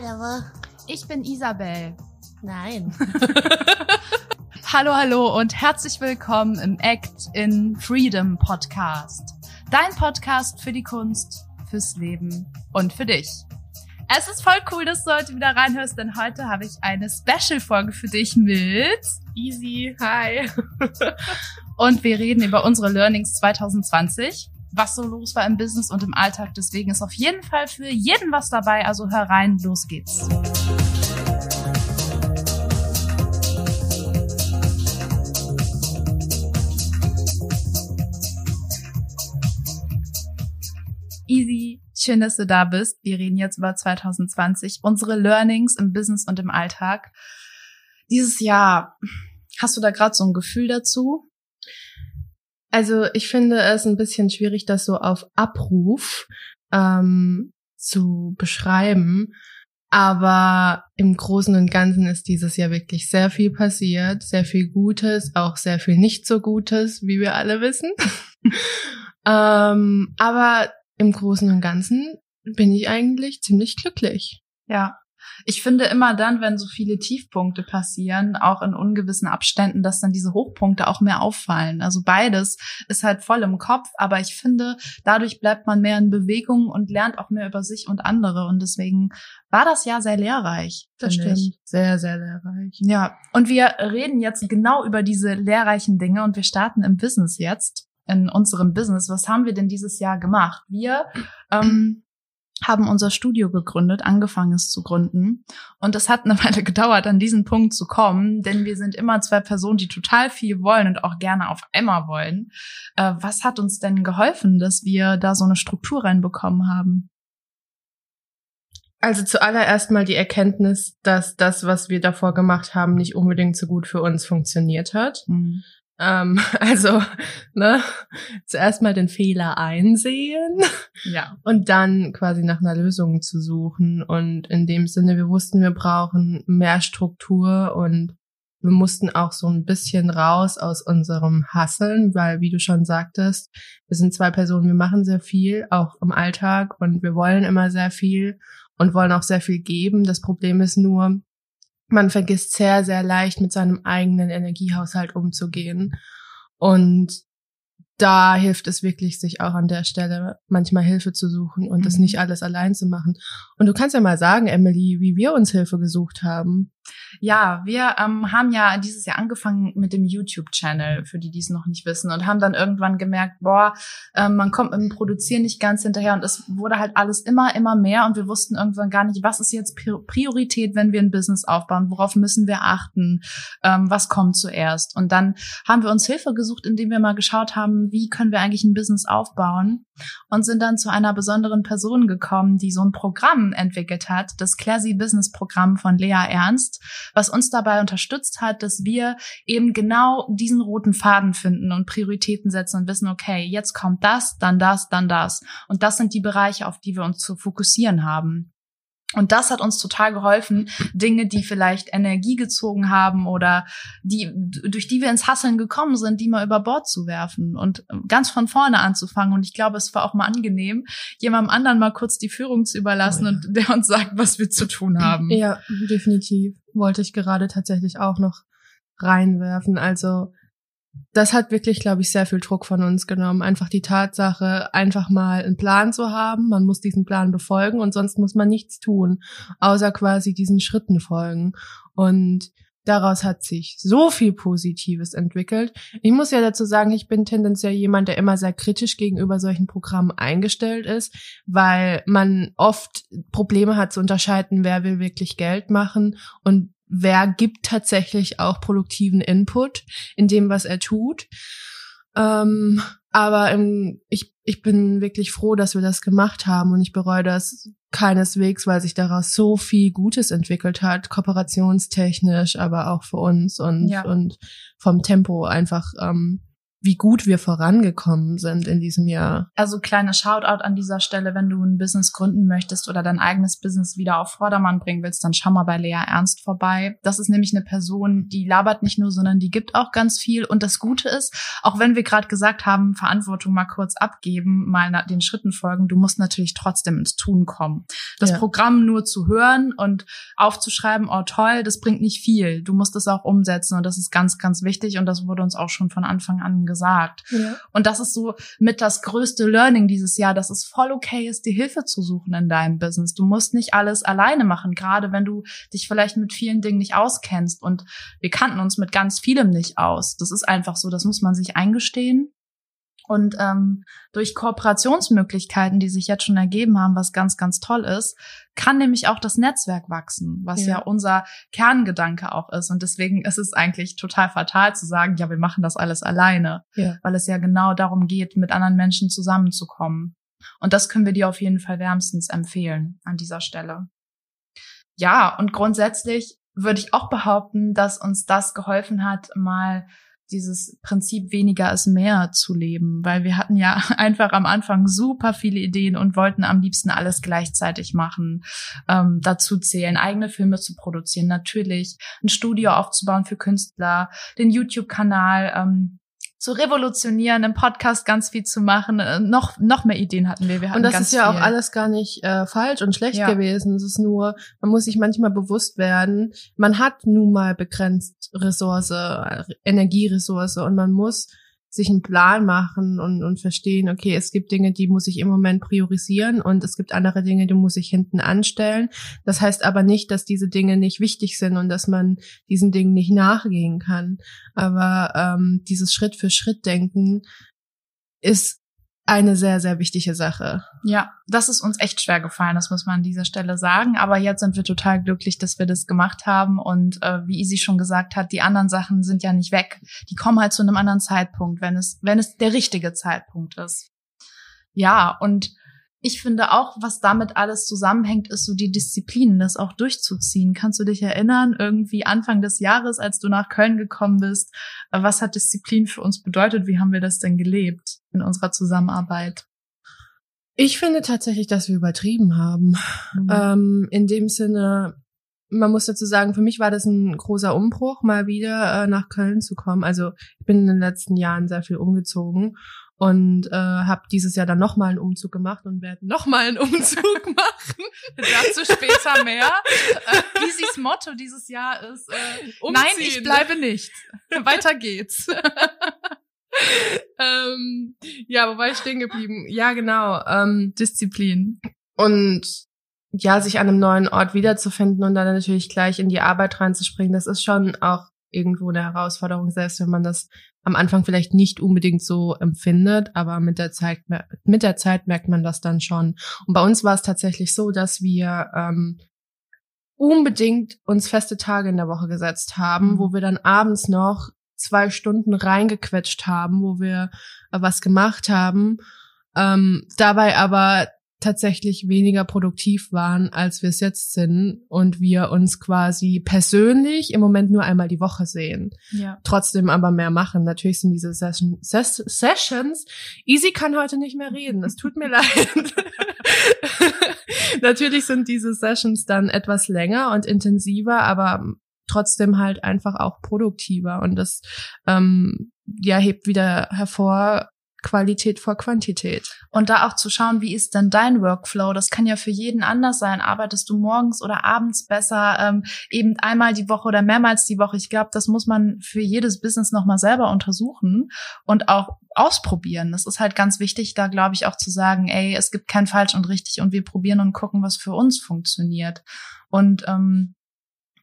Hallo. Ich bin Isabel. Nein. hallo, hallo und herzlich willkommen im Act in Freedom Podcast. Dein Podcast für die Kunst, fürs Leben und für dich. Es ist voll cool, dass du heute wieder reinhörst, denn heute habe ich eine Special-Folge für dich mit Easy. Hi. und wir reden über unsere Learnings 2020 was so los war im Business und im Alltag. Deswegen ist auf jeden Fall für jeden was dabei. Also hör rein, los geht's. Easy, schön, dass du da bist. Wir reden jetzt über 2020, unsere Learnings im Business und im Alltag. Dieses Jahr, hast du da gerade so ein Gefühl dazu? Also ich finde es ein bisschen schwierig, das so auf Abruf ähm, zu beschreiben. Aber im Großen und Ganzen ist dieses Jahr wirklich sehr viel passiert, sehr viel Gutes, auch sehr viel nicht so Gutes, wie wir alle wissen. ähm, aber im Großen und Ganzen bin ich eigentlich ziemlich glücklich. Ja, ich finde immer dann, wenn so viele Tiefpunkte passieren, auch in ungewissen Abständen, dass dann diese Hochpunkte auch mehr auffallen. Also beides ist halt voll im Kopf, aber ich finde, dadurch bleibt man mehr in Bewegung und lernt auch mehr über sich und andere. Und deswegen war das Jahr sehr lehrreich. Das stimmt. Ich. Sehr, sehr lehrreich. Ja. Und wir reden jetzt genau über diese lehrreichen Dinge und wir starten im Business jetzt in unserem Business. Was haben wir denn dieses Jahr gemacht? Wir ähm, haben unser Studio gegründet, angefangen es zu gründen. Und es hat eine Weile gedauert, an diesen Punkt zu kommen, denn wir sind immer zwei Personen, die total viel wollen und auch gerne auf einmal wollen. Äh, was hat uns denn geholfen, dass wir da so eine Struktur reinbekommen haben? Also zuallererst mal die Erkenntnis, dass das, was wir davor gemacht haben, nicht unbedingt so gut für uns funktioniert hat. Mhm. Ähm, also, ne, zuerst mal den Fehler einsehen. Ja. Und dann quasi nach einer Lösung zu suchen. Und in dem Sinne, wir wussten, wir brauchen mehr Struktur und wir mussten auch so ein bisschen raus aus unserem Hasseln, weil, wie du schon sagtest, wir sind zwei Personen, wir machen sehr viel, auch im Alltag und wir wollen immer sehr viel und wollen auch sehr viel geben. Das Problem ist nur, man vergisst sehr, sehr leicht mit seinem eigenen Energiehaushalt umzugehen. Und da hilft es wirklich, sich auch an der Stelle manchmal Hilfe zu suchen und mhm. das nicht alles allein zu machen. Und du kannst ja mal sagen, Emily, wie wir uns Hilfe gesucht haben. Ja, wir ähm, haben ja dieses Jahr angefangen mit dem YouTube-Channel, für die, die es noch nicht wissen, und haben dann irgendwann gemerkt, boah, ähm, man kommt mit dem Produzieren nicht ganz hinterher und es wurde halt alles immer, immer mehr und wir wussten irgendwann gar nicht, was ist jetzt Priorität, wenn wir ein Business aufbauen, worauf müssen wir achten, ähm, was kommt zuerst. Und dann haben wir uns Hilfe gesucht, indem wir mal geschaut haben, wie können wir eigentlich ein Business aufbauen und sind dann zu einer besonderen Person gekommen, die so ein Programm entwickelt hat, das Classy Business Programm von Lea Ernst was uns dabei unterstützt hat, dass wir eben genau diesen roten Faden finden und Prioritäten setzen und wissen, okay, jetzt kommt das, dann das, dann das. Und das sind die Bereiche, auf die wir uns zu fokussieren haben. Und das hat uns total geholfen, Dinge, die vielleicht Energie gezogen haben oder die, durch die wir ins Hasseln gekommen sind, die mal über Bord zu werfen und ganz von vorne anzufangen. Und ich glaube, es war auch mal angenehm, jemandem anderen mal kurz die Führung zu überlassen oh ja. und der uns sagt, was wir zu tun haben. Ja, definitiv. Wollte ich gerade tatsächlich auch noch reinwerfen. Also, das hat wirklich, glaube ich, sehr viel Druck von uns genommen. Einfach die Tatsache, einfach mal einen Plan zu haben. Man muss diesen Plan befolgen und sonst muss man nichts tun, außer quasi diesen Schritten folgen. Und daraus hat sich so viel Positives entwickelt. Ich muss ja dazu sagen, ich bin tendenziell jemand, der immer sehr kritisch gegenüber solchen Programmen eingestellt ist, weil man oft Probleme hat zu unterscheiden, wer will wirklich Geld machen und wer gibt tatsächlich auch produktiven Input in dem, was er tut. Ähm, aber im, ich, ich bin wirklich froh, dass wir das gemacht haben und ich bereue das keineswegs, weil sich daraus so viel Gutes entwickelt hat, kooperationstechnisch, aber auch für uns und, ja. und vom Tempo einfach ähm, wie gut wir vorangekommen sind in diesem Jahr. Also kleiner Shoutout an dieser Stelle, wenn du ein Business gründen möchtest oder dein eigenes Business wieder auf Vordermann bringen willst, dann schau mal bei Lea Ernst vorbei. Das ist nämlich eine Person, die labert nicht nur, sondern die gibt auch ganz viel. Und das Gute ist, auch wenn wir gerade gesagt haben, Verantwortung mal kurz abgeben, mal den Schritten folgen, du musst natürlich trotzdem ins Tun kommen. Das ja. Programm nur zu hören und aufzuschreiben, oh toll, das bringt nicht viel. Du musst es auch umsetzen und das ist ganz, ganz wichtig und das wurde uns auch schon von Anfang an gesagt. Ja. Und das ist so mit das größte Learning dieses Jahr, dass es voll okay ist, die Hilfe zu suchen in deinem Business. Du musst nicht alles alleine machen, gerade wenn du dich vielleicht mit vielen Dingen nicht auskennst. Und wir kannten uns mit ganz vielem nicht aus. Das ist einfach so, das muss man sich eingestehen. Und ähm, durch Kooperationsmöglichkeiten, die sich jetzt schon ergeben haben, was ganz, ganz toll ist, kann nämlich auch das Netzwerk wachsen, was ja. ja unser Kerngedanke auch ist. Und deswegen ist es eigentlich total fatal zu sagen, ja, wir machen das alles alleine, ja. weil es ja genau darum geht, mit anderen Menschen zusammenzukommen. Und das können wir dir auf jeden Fall wärmstens empfehlen an dieser Stelle. Ja, und grundsätzlich würde ich auch behaupten, dass uns das geholfen hat, mal dieses Prinzip weniger ist mehr zu leben, weil wir hatten ja einfach am Anfang super viele Ideen und wollten am liebsten alles gleichzeitig machen, ähm, dazu zählen, eigene Filme zu produzieren, natürlich ein Studio aufzubauen für Künstler, den YouTube-Kanal ähm, zu revolutionieren, im Podcast ganz viel zu machen. Äh, noch, noch mehr Ideen hatten wir. wir hatten und das ist ja viel. auch alles gar nicht äh, falsch und schlecht ja. gewesen. Es ist nur, man muss sich manchmal bewusst werden, man hat nun mal begrenzt Ressource, äh, Energieressource und man muss sich einen Plan machen und, und verstehen, okay, es gibt Dinge, die muss ich im Moment priorisieren und es gibt andere Dinge, die muss ich hinten anstellen. Das heißt aber nicht, dass diese Dinge nicht wichtig sind und dass man diesen Dingen nicht nachgehen kann. Aber ähm, dieses Schritt für Schritt denken ist eine sehr, sehr wichtige Sache. Ja, das ist uns echt schwer gefallen, das muss man an dieser Stelle sagen. Aber jetzt sind wir total glücklich, dass wir das gemacht haben. Und äh, wie Isi schon gesagt hat, die anderen Sachen sind ja nicht weg. Die kommen halt zu einem anderen Zeitpunkt, wenn es, wenn es der richtige Zeitpunkt ist. Ja, und ich finde auch, was damit alles zusammenhängt, ist so die Disziplin, das auch durchzuziehen. Kannst du dich erinnern, irgendwie Anfang des Jahres, als du nach Köln gekommen bist, äh, was hat Disziplin für uns bedeutet? Wie haben wir das denn gelebt in unserer Zusammenarbeit? Ich finde tatsächlich, dass wir übertrieben haben. Mhm. Ähm, in dem Sinne, man muss dazu sagen, für mich war das ein großer Umbruch, mal wieder äh, nach Köln zu kommen. Also ich bin in den letzten Jahren sehr viel umgezogen und äh, habe dieses Jahr dann nochmal einen Umzug gemacht und werde nochmal einen Umzug machen. Dazu später mehr. Äh, Isis Motto dieses Jahr ist, äh, Nein, ich bleibe nicht. Weiter geht's. ähm, ja, wo war ich stehen geblieben? Ja, genau. Ähm, Disziplin. Und ja, sich an einem neuen Ort wiederzufinden und dann natürlich gleich in die Arbeit reinzuspringen, das ist schon auch irgendwo eine Herausforderung, selbst wenn man das am Anfang vielleicht nicht unbedingt so empfindet, aber mit der Zeit mit der Zeit merkt man das dann schon. Und bei uns war es tatsächlich so, dass wir ähm, unbedingt uns feste Tage in der Woche gesetzt haben, mhm. wo wir dann abends noch zwei Stunden reingequetscht haben, wo wir äh, was gemacht haben. Ähm, dabei aber tatsächlich weniger produktiv waren, als wir es jetzt sind und wir uns quasi persönlich im Moment nur einmal die Woche sehen. Ja. Trotzdem aber mehr machen. Natürlich sind diese Session, Ses Sessions, Easy kann heute nicht mehr reden, es tut mir leid. Natürlich sind diese Sessions dann etwas länger und intensiver, aber trotzdem halt einfach auch produktiver und das ähm, ja hebt wieder hervor, Qualität vor Quantität. Und da auch zu schauen, wie ist denn dein Workflow? Das kann ja für jeden anders sein. Arbeitest du morgens oder abends besser, ähm, eben einmal die Woche oder mehrmals die Woche? Ich glaube, das muss man für jedes Business nochmal selber untersuchen und auch ausprobieren. Das ist halt ganz wichtig, da glaube ich auch zu sagen, ey, es gibt kein falsch und richtig und wir probieren und gucken, was für uns funktioniert. Und ähm,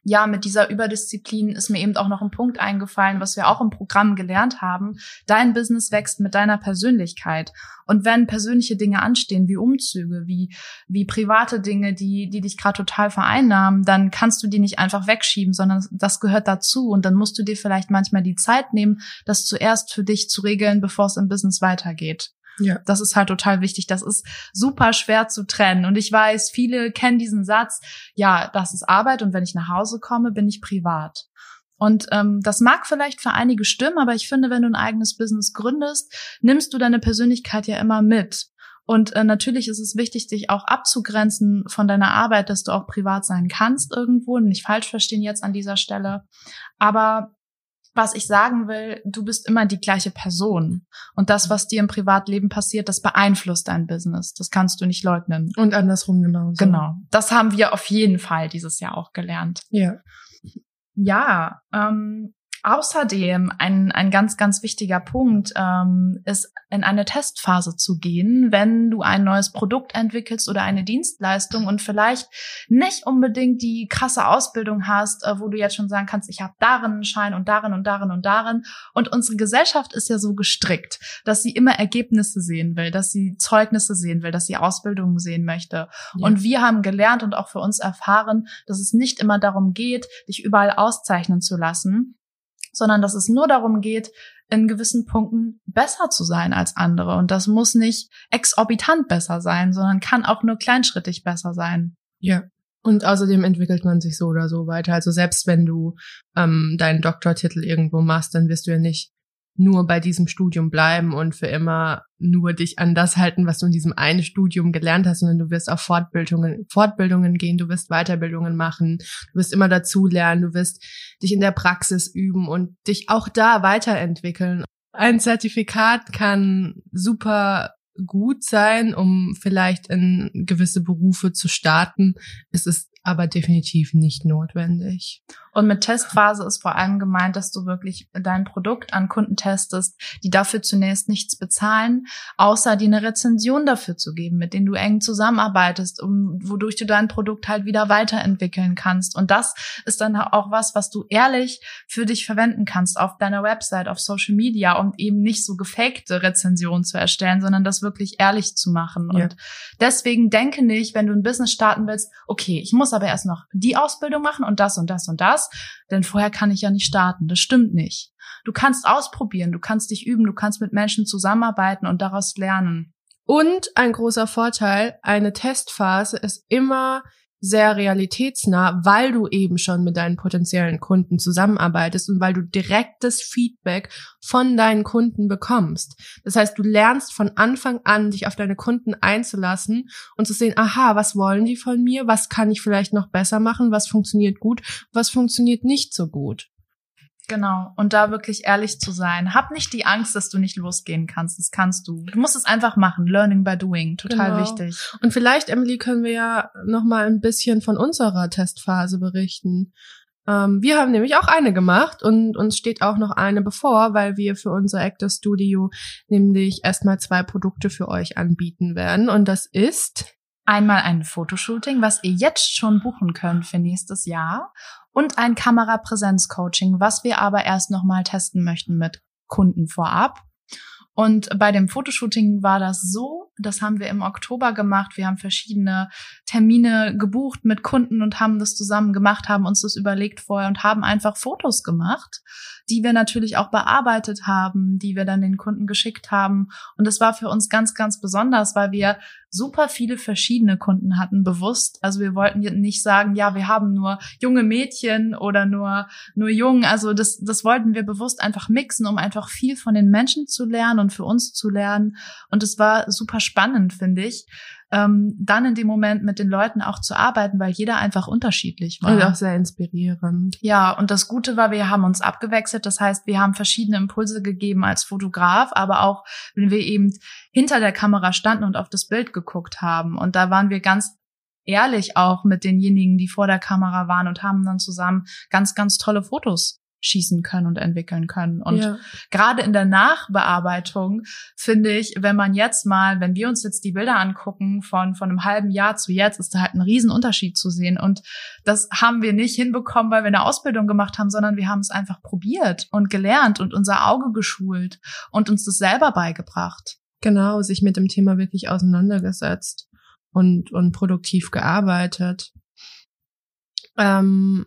ja, mit dieser Überdisziplin ist mir eben auch noch ein Punkt eingefallen, was wir auch im Programm gelernt haben. Dein Business wächst mit deiner Persönlichkeit. Und wenn persönliche Dinge anstehen, wie Umzüge, wie, wie private Dinge, die, die dich gerade total vereinnahmen, dann kannst du die nicht einfach wegschieben, sondern das gehört dazu. Und dann musst du dir vielleicht manchmal die Zeit nehmen, das zuerst für dich zu regeln, bevor es im Business weitergeht. Ja. Das ist halt total wichtig. Das ist super schwer zu trennen. Und ich weiß, viele kennen diesen Satz, ja, das ist Arbeit und wenn ich nach Hause komme, bin ich privat. Und ähm, das mag vielleicht für einige stimmen, aber ich finde, wenn du ein eigenes Business gründest, nimmst du deine Persönlichkeit ja immer mit. Und äh, natürlich ist es wichtig, dich auch abzugrenzen von deiner Arbeit, dass du auch privat sein kannst irgendwo. Nicht falsch verstehen jetzt an dieser Stelle. Aber was ich sagen will, du bist immer die gleiche Person. Und das, was dir im Privatleben passiert, das beeinflusst dein Business. Das kannst du nicht leugnen. Und andersrum genauso. Genau. Das haben wir auf jeden Fall dieses Jahr auch gelernt. Ja. Ja, ähm, Außerdem ein, ein ganz, ganz wichtiger Punkt ähm, ist, in eine Testphase zu gehen, wenn du ein neues Produkt entwickelst oder eine Dienstleistung und vielleicht nicht unbedingt die krasse Ausbildung hast, äh, wo du jetzt schon sagen kannst, ich habe darin einen Schein und darin und darin und darin. Und unsere Gesellschaft ist ja so gestrickt, dass sie immer Ergebnisse sehen will, dass sie Zeugnisse sehen will, dass sie Ausbildungen sehen möchte. Ja. Und wir haben gelernt und auch für uns erfahren, dass es nicht immer darum geht, dich überall auszeichnen zu lassen, sondern dass es nur darum geht, in gewissen Punkten besser zu sein als andere. Und das muss nicht exorbitant besser sein, sondern kann auch nur kleinschrittig besser sein. Ja. Und außerdem entwickelt man sich so oder so weiter. Also selbst wenn du ähm, deinen Doktortitel irgendwo machst, dann wirst du ja nicht nur bei diesem Studium bleiben und für immer nur dich an das halten, was du in diesem einen Studium gelernt hast, sondern du wirst auf Fortbildungen, Fortbildungen gehen, du wirst Weiterbildungen machen, du wirst immer dazu lernen, du wirst dich in der Praxis üben und dich auch da weiterentwickeln. Ein Zertifikat kann super gut sein, um vielleicht in gewisse Berufe zu starten. Es ist aber definitiv nicht notwendig. Und mit Testphase ist vor allem gemeint, dass du wirklich dein Produkt an Kunden testest, die dafür zunächst nichts bezahlen, außer dir eine Rezension dafür zu geben, mit denen du eng zusammenarbeitest, um, wodurch du dein Produkt halt wieder weiterentwickeln kannst. Und das ist dann auch was, was du ehrlich für dich verwenden kannst auf deiner Website, auf Social Media, um eben nicht so gefakte Rezensionen zu erstellen, sondern das wirklich ehrlich zu machen. Ja. Und deswegen denke nicht, wenn du ein Business starten willst, okay, ich muss aber erst noch die Ausbildung machen und das und das und das denn vorher kann ich ja nicht starten. Das stimmt nicht. Du kannst ausprobieren, du kannst dich üben, du kannst mit Menschen zusammenarbeiten und daraus lernen. Und ein großer Vorteil, eine Testphase ist immer sehr realitätsnah, weil du eben schon mit deinen potenziellen Kunden zusammenarbeitest und weil du direktes Feedback von deinen Kunden bekommst. Das heißt, du lernst von Anfang an, dich auf deine Kunden einzulassen und zu sehen, aha, was wollen die von mir? Was kann ich vielleicht noch besser machen? Was funktioniert gut? Was funktioniert nicht so gut? Genau. Und da wirklich ehrlich zu sein. Hab nicht die Angst, dass du nicht losgehen kannst. Das kannst du. Du musst es einfach machen. Learning by doing. Total genau. wichtig. Und vielleicht, Emily, können wir ja noch mal ein bisschen von unserer Testphase berichten. Ähm, wir haben nämlich auch eine gemacht und uns steht auch noch eine bevor, weil wir für unser Actor Studio nämlich erstmal zwei Produkte für euch anbieten werden. Und das ist einmal ein Fotoshooting, was ihr jetzt schon buchen könnt für nächstes Jahr und ein Kamerapräsenz-Coaching, was wir aber erst nochmal testen möchten mit Kunden vorab. Und bei dem Fotoshooting war das so, das haben wir im Oktober gemacht. Wir haben verschiedene Termine gebucht mit Kunden und haben das zusammen gemacht, haben uns das überlegt vorher und haben einfach Fotos gemacht, die wir natürlich auch bearbeitet haben, die wir dann den Kunden geschickt haben. Und das war für uns ganz, ganz besonders, weil wir super viele verschiedene Kunden hatten, bewusst. Also wir wollten nicht sagen, ja, wir haben nur junge Mädchen oder nur, nur Jungen. Also das, das wollten wir bewusst einfach mixen, um einfach viel von den Menschen zu lernen und für uns zu lernen. Und es war super spannend, finde ich, ähm, dann in dem Moment mit den Leuten auch zu arbeiten, weil jeder einfach unterschiedlich war. Und auch sehr inspirierend. Ja, und das Gute war, wir haben uns abgewechselt. Das heißt, wir haben verschiedene Impulse gegeben als Fotograf, aber auch, wenn wir eben hinter der Kamera standen und auf das Bild geguckt haben. Und da waren wir ganz ehrlich auch mit denjenigen, die vor der Kamera waren und haben dann zusammen ganz, ganz tolle Fotos schießen können und entwickeln können. Und ja. gerade in der Nachbearbeitung finde ich, wenn man jetzt mal, wenn wir uns jetzt die Bilder angucken von, von einem halben Jahr zu jetzt, ist da halt ein Riesenunterschied zu sehen. Und das haben wir nicht hinbekommen, weil wir eine Ausbildung gemacht haben, sondern wir haben es einfach probiert und gelernt und unser Auge geschult und uns das selber beigebracht. Genau, sich mit dem Thema wirklich auseinandergesetzt und, und produktiv gearbeitet. Ähm,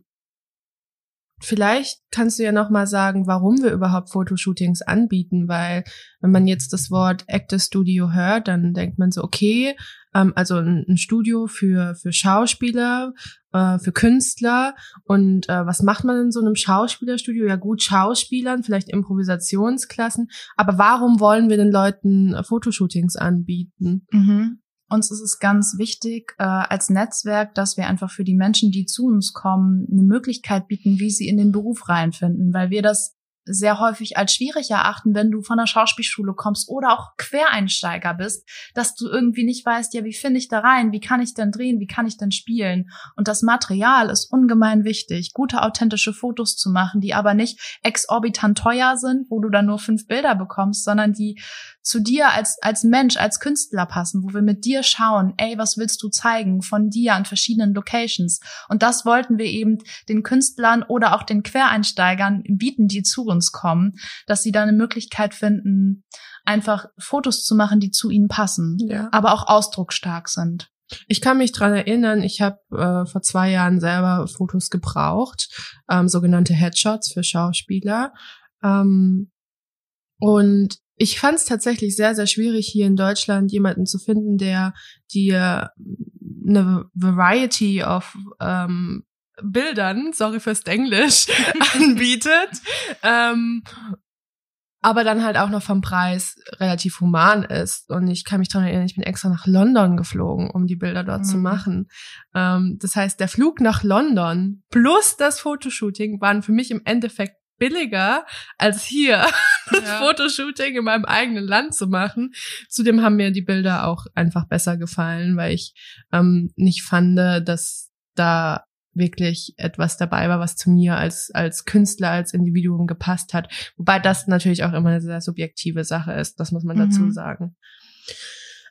Vielleicht kannst du ja noch mal sagen, warum wir überhaupt Fotoshootings anbieten, weil wenn man jetzt das Wort Actor Studio hört, dann denkt man so, okay, ähm, also ein, ein, Studio für für Schauspieler äh, für Künstler. Und äh, was macht man in so einem Schauspielerstudio? Ja gut, Schauspielern, vielleicht Improvisationsklassen. Aber warum wollen wir den Leuten Fotoshootings anbieten? Mhm. Uns ist es ganz wichtig äh, als Netzwerk, dass wir einfach für die Menschen, die zu uns kommen, eine Möglichkeit bieten, wie sie in den Beruf reinfinden, weil wir das sehr häufig als schwierig erachten, wenn du von der Schauspielschule kommst oder auch Quereinsteiger bist, dass du irgendwie nicht weißt, ja, wie finde ich da rein? Wie kann ich denn drehen? Wie kann ich denn spielen? Und das Material ist ungemein wichtig, gute authentische Fotos zu machen, die aber nicht exorbitant teuer sind, wo du dann nur fünf Bilder bekommst, sondern die zu dir als, als Mensch, als Künstler passen, wo wir mit dir schauen, ey, was willst du zeigen von dir an verschiedenen Locations? Und das wollten wir eben den Künstlern oder auch den Quereinsteigern bieten, die zu uns kommen, dass sie da eine Möglichkeit finden, einfach Fotos zu machen, die zu ihnen passen, ja. aber auch ausdrucksstark sind. Ich kann mich dran erinnern, ich habe äh, vor zwei Jahren selber Fotos gebraucht, ähm, sogenannte Headshots für Schauspieler. Ähm, und ich fand es tatsächlich sehr, sehr schwierig, hier in Deutschland jemanden zu finden, der dir eine Variety of ähm, Bildern, sorry fürs Englisch, anbietet. ähm, aber dann halt auch noch vom Preis relativ human ist. Und ich kann mich daran erinnern, ich bin extra nach London geflogen, um die Bilder dort mhm. zu machen. Ähm, das heißt, der Flug nach London plus das Fotoshooting waren für mich im Endeffekt billiger, als hier das ja. Fotoshooting in meinem eigenen Land zu machen. Zudem haben mir die Bilder auch einfach besser gefallen, weil ich ähm, nicht fand, dass da wirklich etwas dabei war, was zu mir als, als Künstler, als Individuum gepasst hat. Wobei das natürlich auch immer eine sehr subjektive Sache ist, das muss man mhm. dazu sagen.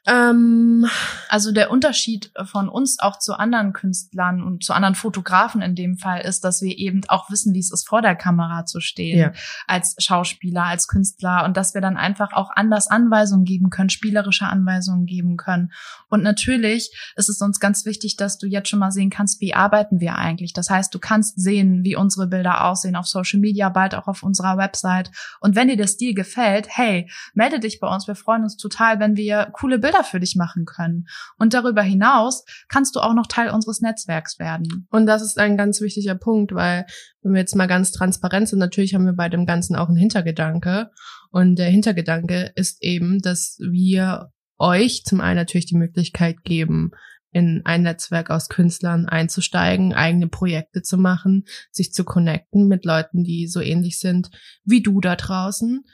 Ähm, also der Unterschied von uns auch zu anderen Künstlern und zu anderen Fotografen in dem Fall ist, dass wir eben auch wissen, wie es ist, vor der Kamera zu stehen, ja. als Schauspieler, als Künstler und dass wir dann einfach auch anders Anweisungen geben können, spielerische Anweisungen geben können. Und natürlich ist es uns ganz wichtig, dass du jetzt schon mal sehen kannst, wie arbeiten wir eigentlich. Das heißt, du kannst sehen, wie unsere Bilder aussehen auf Social Media, bald auch auf unserer Website. Und wenn dir der Stil gefällt, hey, melde dich bei uns. Wir freuen uns total, wenn wir coole Bilder Bilder für dich machen können. Und darüber hinaus kannst du auch noch Teil unseres Netzwerks werden. Und das ist ein ganz wichtiger Punkt, weil wenn wir jetzt mal ganz transparent sind, natürlich haben wir bei dem Ganzen auch einen Hintergedanke. Und der Hintergedanke ist eben, dass wir euch zum einen natürlich die Möglichkeit geben, in ein Netzwerk aus Künstlern einzusteigen, eigene Projekte zu machen, sich zu connecten mit Leuten, die so ähnlich sind wie du da draußen.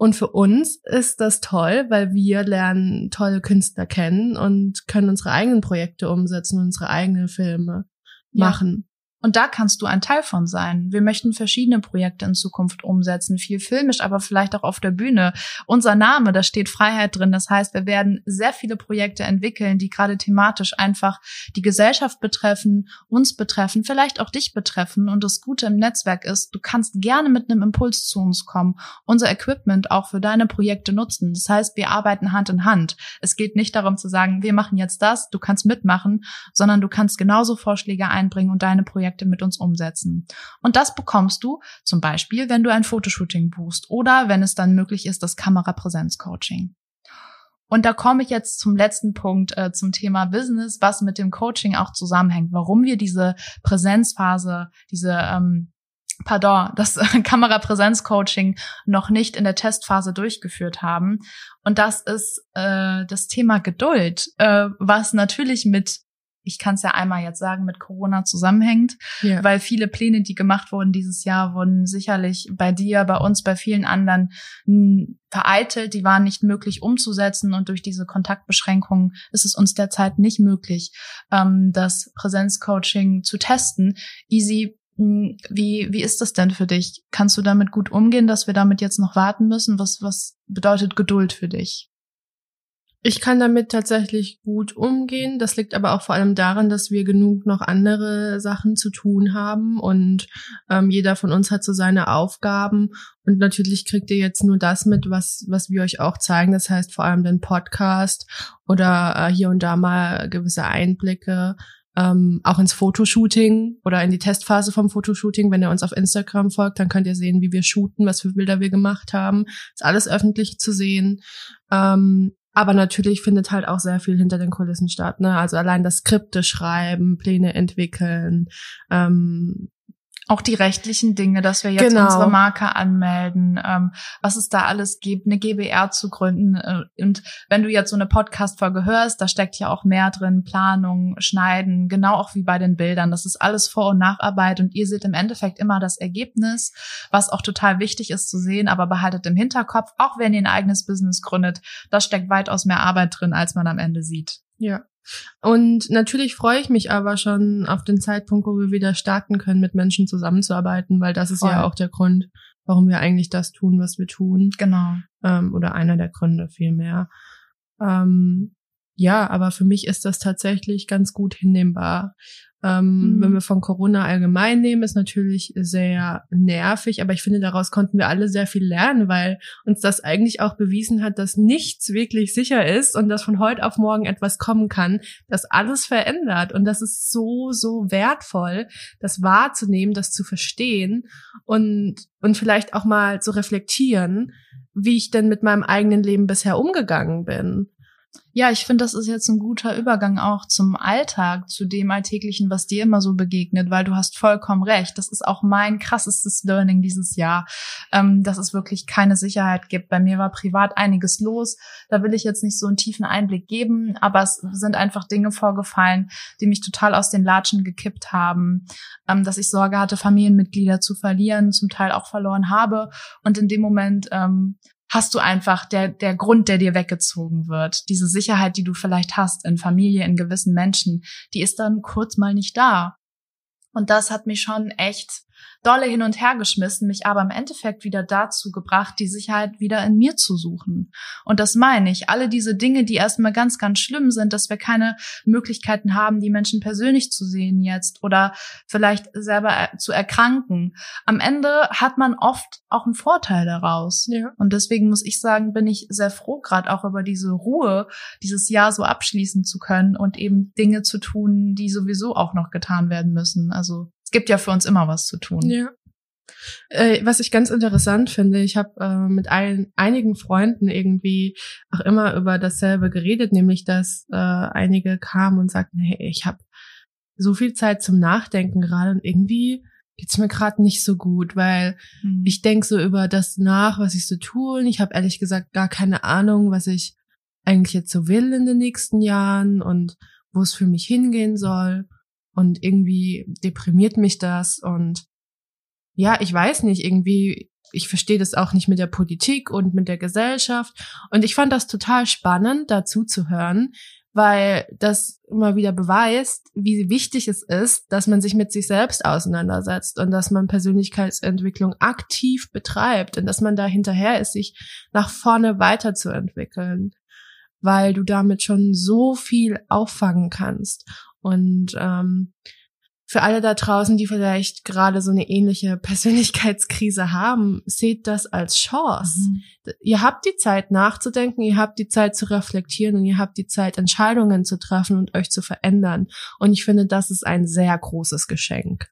Und für uns ist das toll, weil wir lernen tolle Künstler kennen und können unsere eigenen Projekte umsetzen, unsere eigenen Filme machen. Und da kannst du ein Teil von sein. Wir möchten verschiedene Projekte in Zukunft umsetzen, viel filmisch, aber vielleicht auch auf der Bühne. Unser Name, da steht Freiheit drin. Das heißt, wir werden sehr viele Projekte entwickeln, die gerade thematisch einfach die Gesellschaft betreffen, uns betreffen, vielleicht auch dich betreffen. Und das Gute im Netzwerk ist, du kannst gerne mit einem Impuls zu uns kommen, unser Equipment auch für deine Projekte nutzen. Das heißt, wir arbeiten Hand in Hand. Es geht nicht darum zu sagen, wir machen jetzt das, du kannst mitmachen, sondern du kannst genauso Vorschläge einbringen und deine Projekte Projekte mit uns umsetzen. Und das bekommst du zum Beispiel, wenn du ein Fotoshooting buchst oder wenn es dann möglich ist, das Kamerapräsenz-Coaching. Und da komme ich jetzt zum letzten Punkt äh, zum Thema Business, was mit dem Coaching auch zusammenhängt, warum wir diese Präsenzphase, diese ähm, pardon, das Kamerapräsenz-Coaching noch nicht in der Testphase durchgeführt haben. Und das ist äh, das Thema Geduld, äh, was natürlich mit ich kann es ja einmal jetzt sagen, mit Corona zusammenhängt, ja. weil viele Pläne, die gemacht wurden dieses Jahr, wurden sicherlich bei dir, bei uns, bei vielen anderen vereitelt, die waren nicht möglich umzusetzen und durch diese Kontaktbeschränkungen ist es uns derzeit nicht möglich, ähm, das Präsenzcoaching zu testen. Easy, wie, wie ist das denn für dich? Kannst du damit gut umgehen, dass wir damit jetzt noch warten müssen? Was, was bedeutet Geduld für dich? Ich kann damit tatsächlich gut umgehen. Das liegt aber auch vor allem daran, dass wir genug noch andere Sachen zu tun haben und ähm, jeder von uns hat so seine Aufgaben und natürlich kriegt ihr jetzt nur das mit, was was wir euch auch zeigen. Das heißt vor allem den Podcast oder äh, hier und da mal gewisse Einblicke. Ähm, auch ins Fotoshooting oder in die Testphase vom Fotoshooting. Wenn ihr uns auf Instagram folgt, dann könnt ihr sehen, wie wir shooten, was für Bilder wir gemacht haben. Ist alles öffentlich zu sehen. Ähm, Aber natürlich findet halt auch sehr viel hinter den Kulissen statt. Ne? Also allein das Skripte schreiben, Pläne entwickeln, ähm, auch die rechtlichen Dinge, dass wir jetzt genau. unsere Marke anmelden, ähm, was es da alles gibt, eine GBR zu gründen. Äh, und wenn du jetzt so eine Podcast-Folge hörst, da steckt ja auch mehr drin, Planung, Schneiden, genau auch wie bei den Bildern. Das ist alles Vor- und Nacharbeit und ihr seht im Endeffekt immer das Ergebnis, was auch total wichtig ist zu sehen, aber behaltet im Hinterkopf, auch wenn ihr ein eigenes Business gründet, da steckt weitaus mehr Arbeit drin, als man am Ende sieht. Ja. Und natürlich freue ich mich aber schon auf den Zeitpunkt, wo wir wieder starten können, mit Menschen zusammenzuarbeiten, weil das ist Voll. ja auch der Grund, warum wir eigentlich das tun, was wir tun. Genau. Ähm, oder einer der Gründe vielmehr. Ähm, ja, aber für mich ist das tatsächlich ganz gut hinnehmbar. Ähm, mhm. Wenn wir von Corona allgemein nehmen, ist natürlich sehr nervig, aber ich finde, daraus konnten wir alle sehr viel lernen, weil uns das eigentlich auch bewiesen hat, dass nichts wirklich sicher ist und dass von heute auf morgen etwas kommen kann, das alles verändert. Und das ist so, so wertvoll, das wahrzunehmen, das zu verstehen und, und vielleicht auch mal zu reflektieren, wie ich denn mit meinem eigenen Leben bisher umgegangen bin. Ja, ich finde, das ist jetzt ein guter Übergang auch zum Alltag, zu dem Alltäglichen, was dir immer so begegnet, weil du hast vollkommen recht. Das ist auch mein krassestes Learning dieses Jahr, ähm, dass es wirklich keine Sicherheit gibt. Bei mir war privat einiges los. Da will ich jetzt nicht so einen tiefen Einblick geben, aber es sind einfach Dinge vorgefallen, die mich total aus den Latschen gekippt haben, ähm, dass ich Sorge hatte, Familienmitglieder zu verlieren, zum Teil auch verloren habe. Und in dem Moment ähm, hast du einfach der, der Grund, der dir weggezogen wird. Diese Sicherheit, die du vielleicht hast in Familie, in gewissen Menschen, die ist dann kurz mal nicht da. Und das hat mich schon echt dolle hin und her geschmissen, mich aber im Endeffekt wieder dazu gebracht, die Sicherheit wieder in mir zu suchen. Und das meine ich. Alle diese Dinge, die erstmal ganz, ganz schlimm sind, dass wir keine Möglichkeiten haben, die Menschen persönlich zu sehen jetzt oder vielleicht selber zu erkranken. Am Ende hat man oft auch einen Vorteil daraus. Ja. Und deswegen muss ich sagen, bin ich sehr froh, gerade auch über diese Ruhe, dieses Jahr so abschließen zu können und eben Dinge zu tun, die sowieso auch noch getan werden müssen. Also es gibt ja für uns immer was zu tun. Ja. Äh, was ich ganz interessant finde, ich habe äh, mit ein, einigen Freunden irgendwie auch immer über dasselbe geredet, nämlich dass äh, einige kamen und sagten, hey, ich habe so viel Zeit zum Nachdenken gerade und irgendwie geht's mir gerade nicht so gut, weil mhm. ich denk so über das nach, was ich so tue. Und ich habe ehrlich gesagt gar keine Ahnung, was ich eigentlich jetzt so will in den nächsten Jahren und wo es für mich hingehen soll. Und irgendwie deprimiert mich das und ja, ich weiß nicht, irgendwie, ich verstehe das auch nicht mit der Politik und mit der Gesellschaft. Und ich fand das total spannend, dazu zu hören, weil das immer wieder beweist, wie wichtig es ist, dass man sich mit sich selbst auseinandersetzt und dass man Persönlichkeitsentwicklung aktiv betreibt und dass man da hinterher ist, sich nach vorne weiterzuentwickeln, weil du damit schon so viel auffangen kannst. Und ähm, für alle da draußen, die vielleicht gerade so eine ähnliche Persönlichkeitskrise haben, seht das als Chance. Mhm. Ihr habt die Zeit nachzudenken, ihr habt die Zeit zu reflektieren und ihr habt die Zeit, Entscheidungen zu treffen und euch zu verändern. Und ich finde, das ist ein sehr großes Geschenk.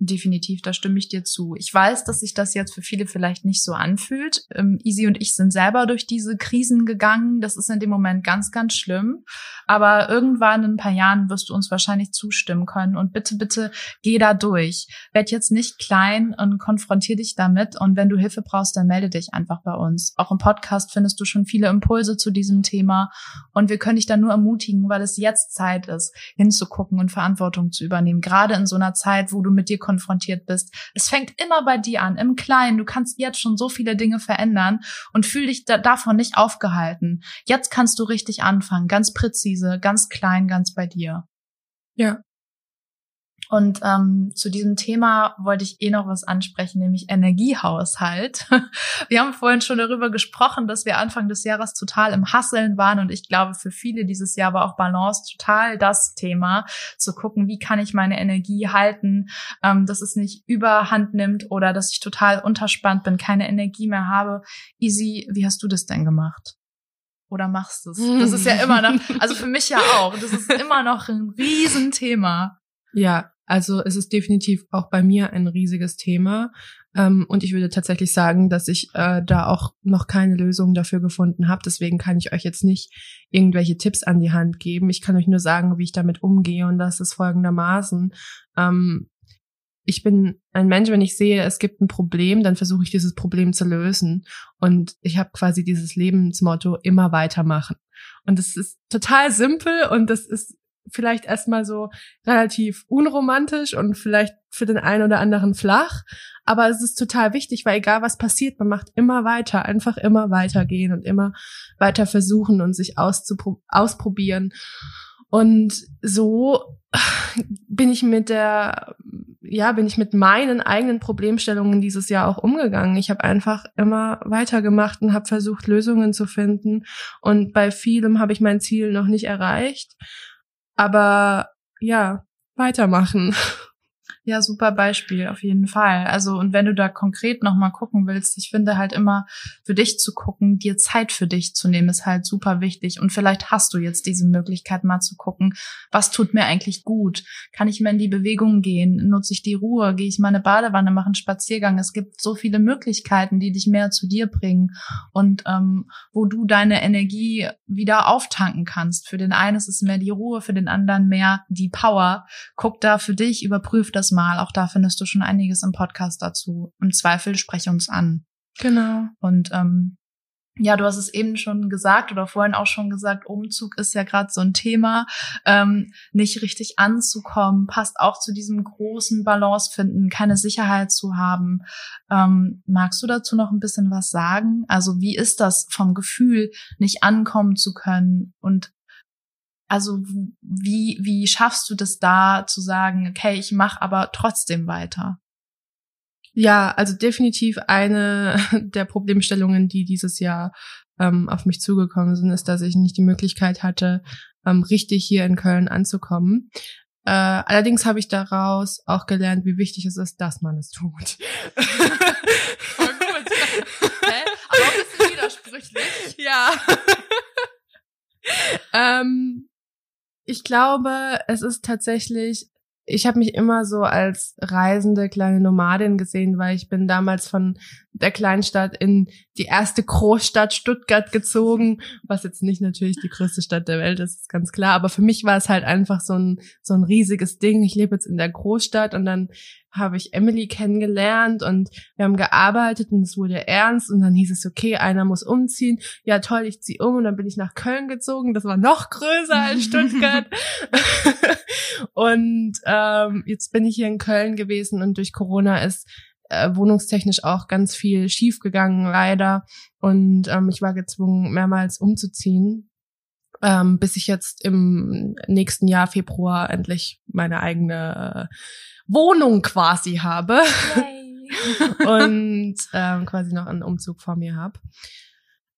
Definitiv, da stimme ich dir zu. Ich weiß, dass sich das jetzt für viele vielleicht nicht so anfühlt. Ähm, Easy und ich sind selber durch diese Krisen gegangen. Das ist in dem Moment ganz, ganz schlimm. Aber irgendwann in ein paar Jahren wirst du uns wahrscheinlich zustimmen können. Und bitte, bitte geh da durch. Werd jetzt nicht klein und konfrontier dich damit. Und wenn du Hilfe brauchst, dann melde dich einfach bei uns. Auch im Podcast findest du schon viele Impulse zu diesem Thema. Und wir können dich da nur ermutigen, weil es jetzt Zeit ist, hinzugucken und Verantwortung zu übernehmen. Gerade in so einer Zeit, wo du mit dir konfrontiert bist. Es fängt immer bei dir an, im Kleinen. Du kannst jetzt schon so viele Dinge verändern und fühl dich da davon nicht aufgehalten. Jetzt kannst du richtig anfangen, ganz präzise, ganz klein, ganz bei dir. Ja, und ähm, zu diesem Thema wollte ich eh noch was ansprechen, nämlich Energiehaushalt. Wir haben vorhin schon darüber gesprochen, dass wir Anfang des Jahres total im Hasseln waren und ich glaube, für viele dieses Jahr war auch Balance total das Thema, zu gucken, wie kann ich meine Energie halten, ähm, dass es nicht überhand nimmt oder dass ich total unterspannt bin, keine Energie mehr habe. Easy, wie hast du das denn gemacht? Oder machst du es? Das ist ja immer noch, also für mich ja auch, das ist immer noch ein Riesenthema. Ja, Also es ist definitiv auch bei mir ein riesiges Thema. Ähm, und ich würde tatsächlich sagen, dass ich äh, da auch noch keine Lösung dafür gefunden habe. Deswegen kann ich euch jetzt nicht irgendwelche Tipps an die Hand geben. Ich kann euch nur sagen, wie ich damit umgehe. Und das ist folgendermaßen. Ähm, ich bin ein Mensch, wenn ich sehe, es gibt ein Problem, dann versuche ich dieses Problem zu lösen. Und ich habe quasi dieses Lebensmotto immer weitermachen. Und es ist total simpel und das ist vielleicht erstmal so relativ unromantisch und vielleicht für den einen oder anderen flach. Aber es ist total wichtig, weil egal was passiert, man macht immer weiter, einfach immer weitergehen und immer weiter versuchen und sich ausprobieren. Und so bin ich mit der, ja, bin ich mit meinen eigenen Problemstellungen dieses Jahr auch umgegangen. Ich habe einfach immer weitergemacht und habe versucht, Lösungen zu finden. Und bei vielem habe ich mein Ziel noch nicht erreicht. Aber ja, weitermachen. Ja, super Beispiel, auf jeden Fall. Also, und wenn du da konkret nochmal gucken willst, ich finde halt immer, für dich zu gucken, dir Zeit für dich zu nehmen, ist halt super wichtig. Und vielleicht hast du jetzt diese Möglichkeit mal zu gucken, was tut mir eigentlich gut? Kann ich mehr in die Bewegung gehen? Nutze ich die Ruhe? Gehe ich mal eine Badewanne, mache einen Spaziergang? Es gibt so viele Möglichkeiten, die dich mehr zu dir bringen und ähm, wo du deine Energie wieder auftanken kannst. Für den einen ist es mehr die Ruhe, für den anderen mehr die Power. Guck da für dich, überprüf das Mal. Auch da findest du schon einiges im Podcast dazu. Im Zweifel spreche uns an. Genau. Und ähm, ja, du hast es eben schon gesagt oder vorhin auch schon gesagt, Umzug ist ja gerade so ein Thema. Ähm, nicht richtig anzukommen, passt auch zu diesem großen Balance finden, keine Sicherheit zu haben. Ähm, magst du dazu noch ein bisschen was sagen? Also wie ist das vom Gefühl, nicht ankommen zu können und also wie, wie schaffst du das da zu sagen, okay, ich mache aber trotzdem weiter? Ja, also definitiv eine der Problemstellungen, die dieses Jahr ähm, auf mich zugekommen sind, ist, dass ich nicht die Möglichkeit hatte, ähm, richtig hier in Köln anzukommen. Äh, allerdings habe ich daraus auch gelernt, wie wichtig es ist, dass man es tut. Voll gut. Hä? Aber auch ein bisschen widersprüchlich. Ja. ähm, ich glaube, es ist tatsächlich, ich habe mich immer so als reisende kleine Nomadin gesehen, weil ich bin damals von der Kleinstadt in die erste Großstadt Stuttgart gezogen, was jetzt nicht natürlich die größte Stadt der Welt ist, ist ganz klar, aber für mich war es halt einfach so ein so ein riesiges Ding. Ich lebe jetzt in der Großstadt und dann habe ich Emily kennengelernt und wir haben gearbeitet und es wurde ernst und dann hieß es, okay, einer muss umziehen. Ja, toll, ich ziehe um und dann bin ich nach Köln gezogen. Das war noch größer als Stuttgart. und ähm, jetzt bin ich hier in Köln gewesen und durch Corona ist äh, wohnungstechnisch auch ganz viel schiefgegangen, leider. Und ähm, ich war gezwungen, mehrmals umzuziehen, ähm, bis ich jetzt im nächsten Jahr Februar endlich meine eigene äh, Wohnung quasi habe. und ähm, quasi noch einen Umzug vor mir habe.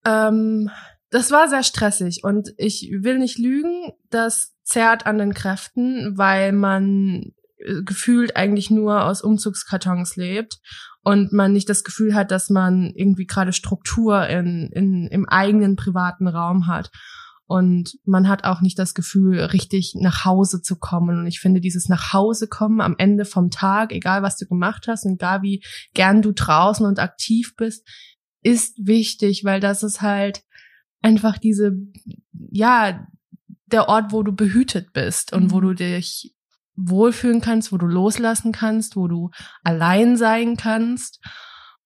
Ähm, das war sehr stressig und ich will nicht lügen, das zerrt an den Kräften, weil man äh, gefühlt eigentlich nur aus Umzugskartons lebt und man nicht das Gefühl hat, dass man irgendwie gerade Struktur in, in, im eigenen privaten Raum hat. Und man hat auch nicht das Gefühl, richtig nach Hause zu kommen. Und ich finde, dieses nach Hause kommen am Ende vom Tag, egal was du gemacht hast, egal wie gern du draußen und aktiv bist, ist wichtig, weil das ist halt einfach diese, ja, der Ort, wo du behütet bist und mhm. wo du dich wohlfühlen kannst, wo du loslassen kannst, wo du allein sein kannst.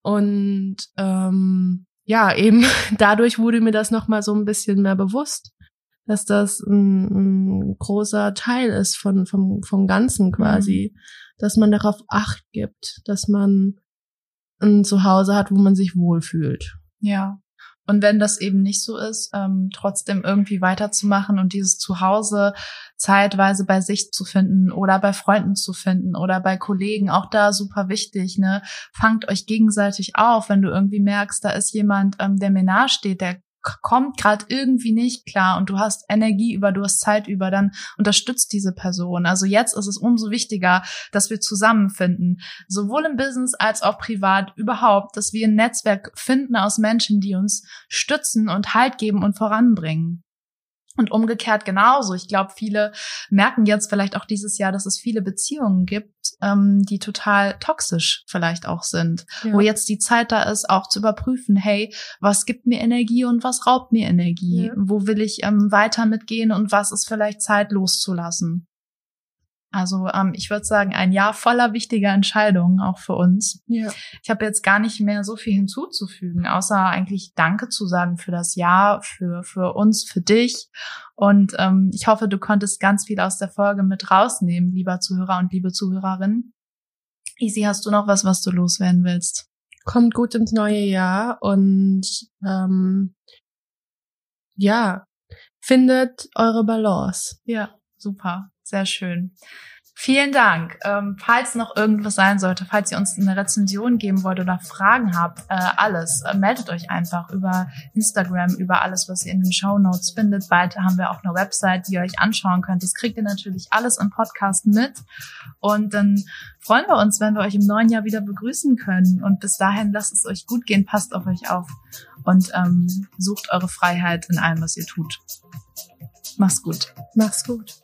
Und ähm, ja, eben dadurch wurde mir das nochmal so ein bisschen mehr bewusst, dass das ein, ein großer Teil ist von, vom, vom Ganzen quasi, mhm. dass man darauf Acht gibt, dass man ein Zuhause hat, wo man sich wohlfühlt. Ja. Und wenn das eben nicht so ist, ähm, trotzdem irgendwie weiterzumachen und dieses Zuhause zeitweise bei sich zu finden oder bei Freunden zu finden oder bei Kollegen, auch da super wichtig, ne? Fangt euch gegenseitig auf, wenn du irgendwie merkst, da ist jemand, ähm, der mir nahesteht, der kommt gerade irgendwie nicht klar und du hast Energie über, du hast Zeit über, dann unterstützt diese Person. Also jetzt ist es umso wichtiger, dass wir zusammenfinden, sowohl im Business als auch privat überhaupt, dass wir ein Netzwerk finden aus Menschen, die uns stützen und Halt geben und voranbringen. Und umgekehrt genauso. Ich glaube, viele merken jetzt vielleicht auch dieses Jahr, dass es viele Beziehungen gibt, ähm, die total toxisch vielleicht auch sind. Ja. Wo jetzt die Zeit da ist, auch zu überprüfen, hey, was gibt mir Energie und was raubt mir Energie? Ja. Wo will ich ähm, weiter mitgehen und was ist vielleicht Zeit loszulassen? Also ähm, ich würde sagen, ein Jahr voller wichtiger Entscheidungen auch für uns. Ja. Ich habe jetzt gar nicht mehr so viel hinzuzufügen, außer eigentlich Danke zu sagen für das Jahr, für, für uns, für dich. Und ähm, ich hoffe, du konntest ganz viel aus der Folge mit rausnehmen, lieber Zuhörer und liebe Zuhörerin. Easy, hast du noch was, was du loswerden willst? Kommt gut ins neue Jahr und ähm, ja, findet eure Balance. Ja, super. Sehr schön. Vielen Dank. Ähm, falls noch irgendwas sein sollte, falls ihr uns eine Rezension geben wollt oder Fragen habt, äh, alles, äh, meldet euch einfach über Instagram, über alles, was ihr in den Show Notes findet. Bald haben wir auch eine Website, die ihr euch anschauen könnt. Das kriegt ihr natürlich alles im Podcast mit. Und dann freuen wir uns, wenn wir euch im neuen Jahr wieder begrüßen können. Und bis dahin lasst es euch gut gehen, passt auf euch auf und ähm, sucht eure Freiheit in allem, was ihr tut. Mach's gut. Mach's gut.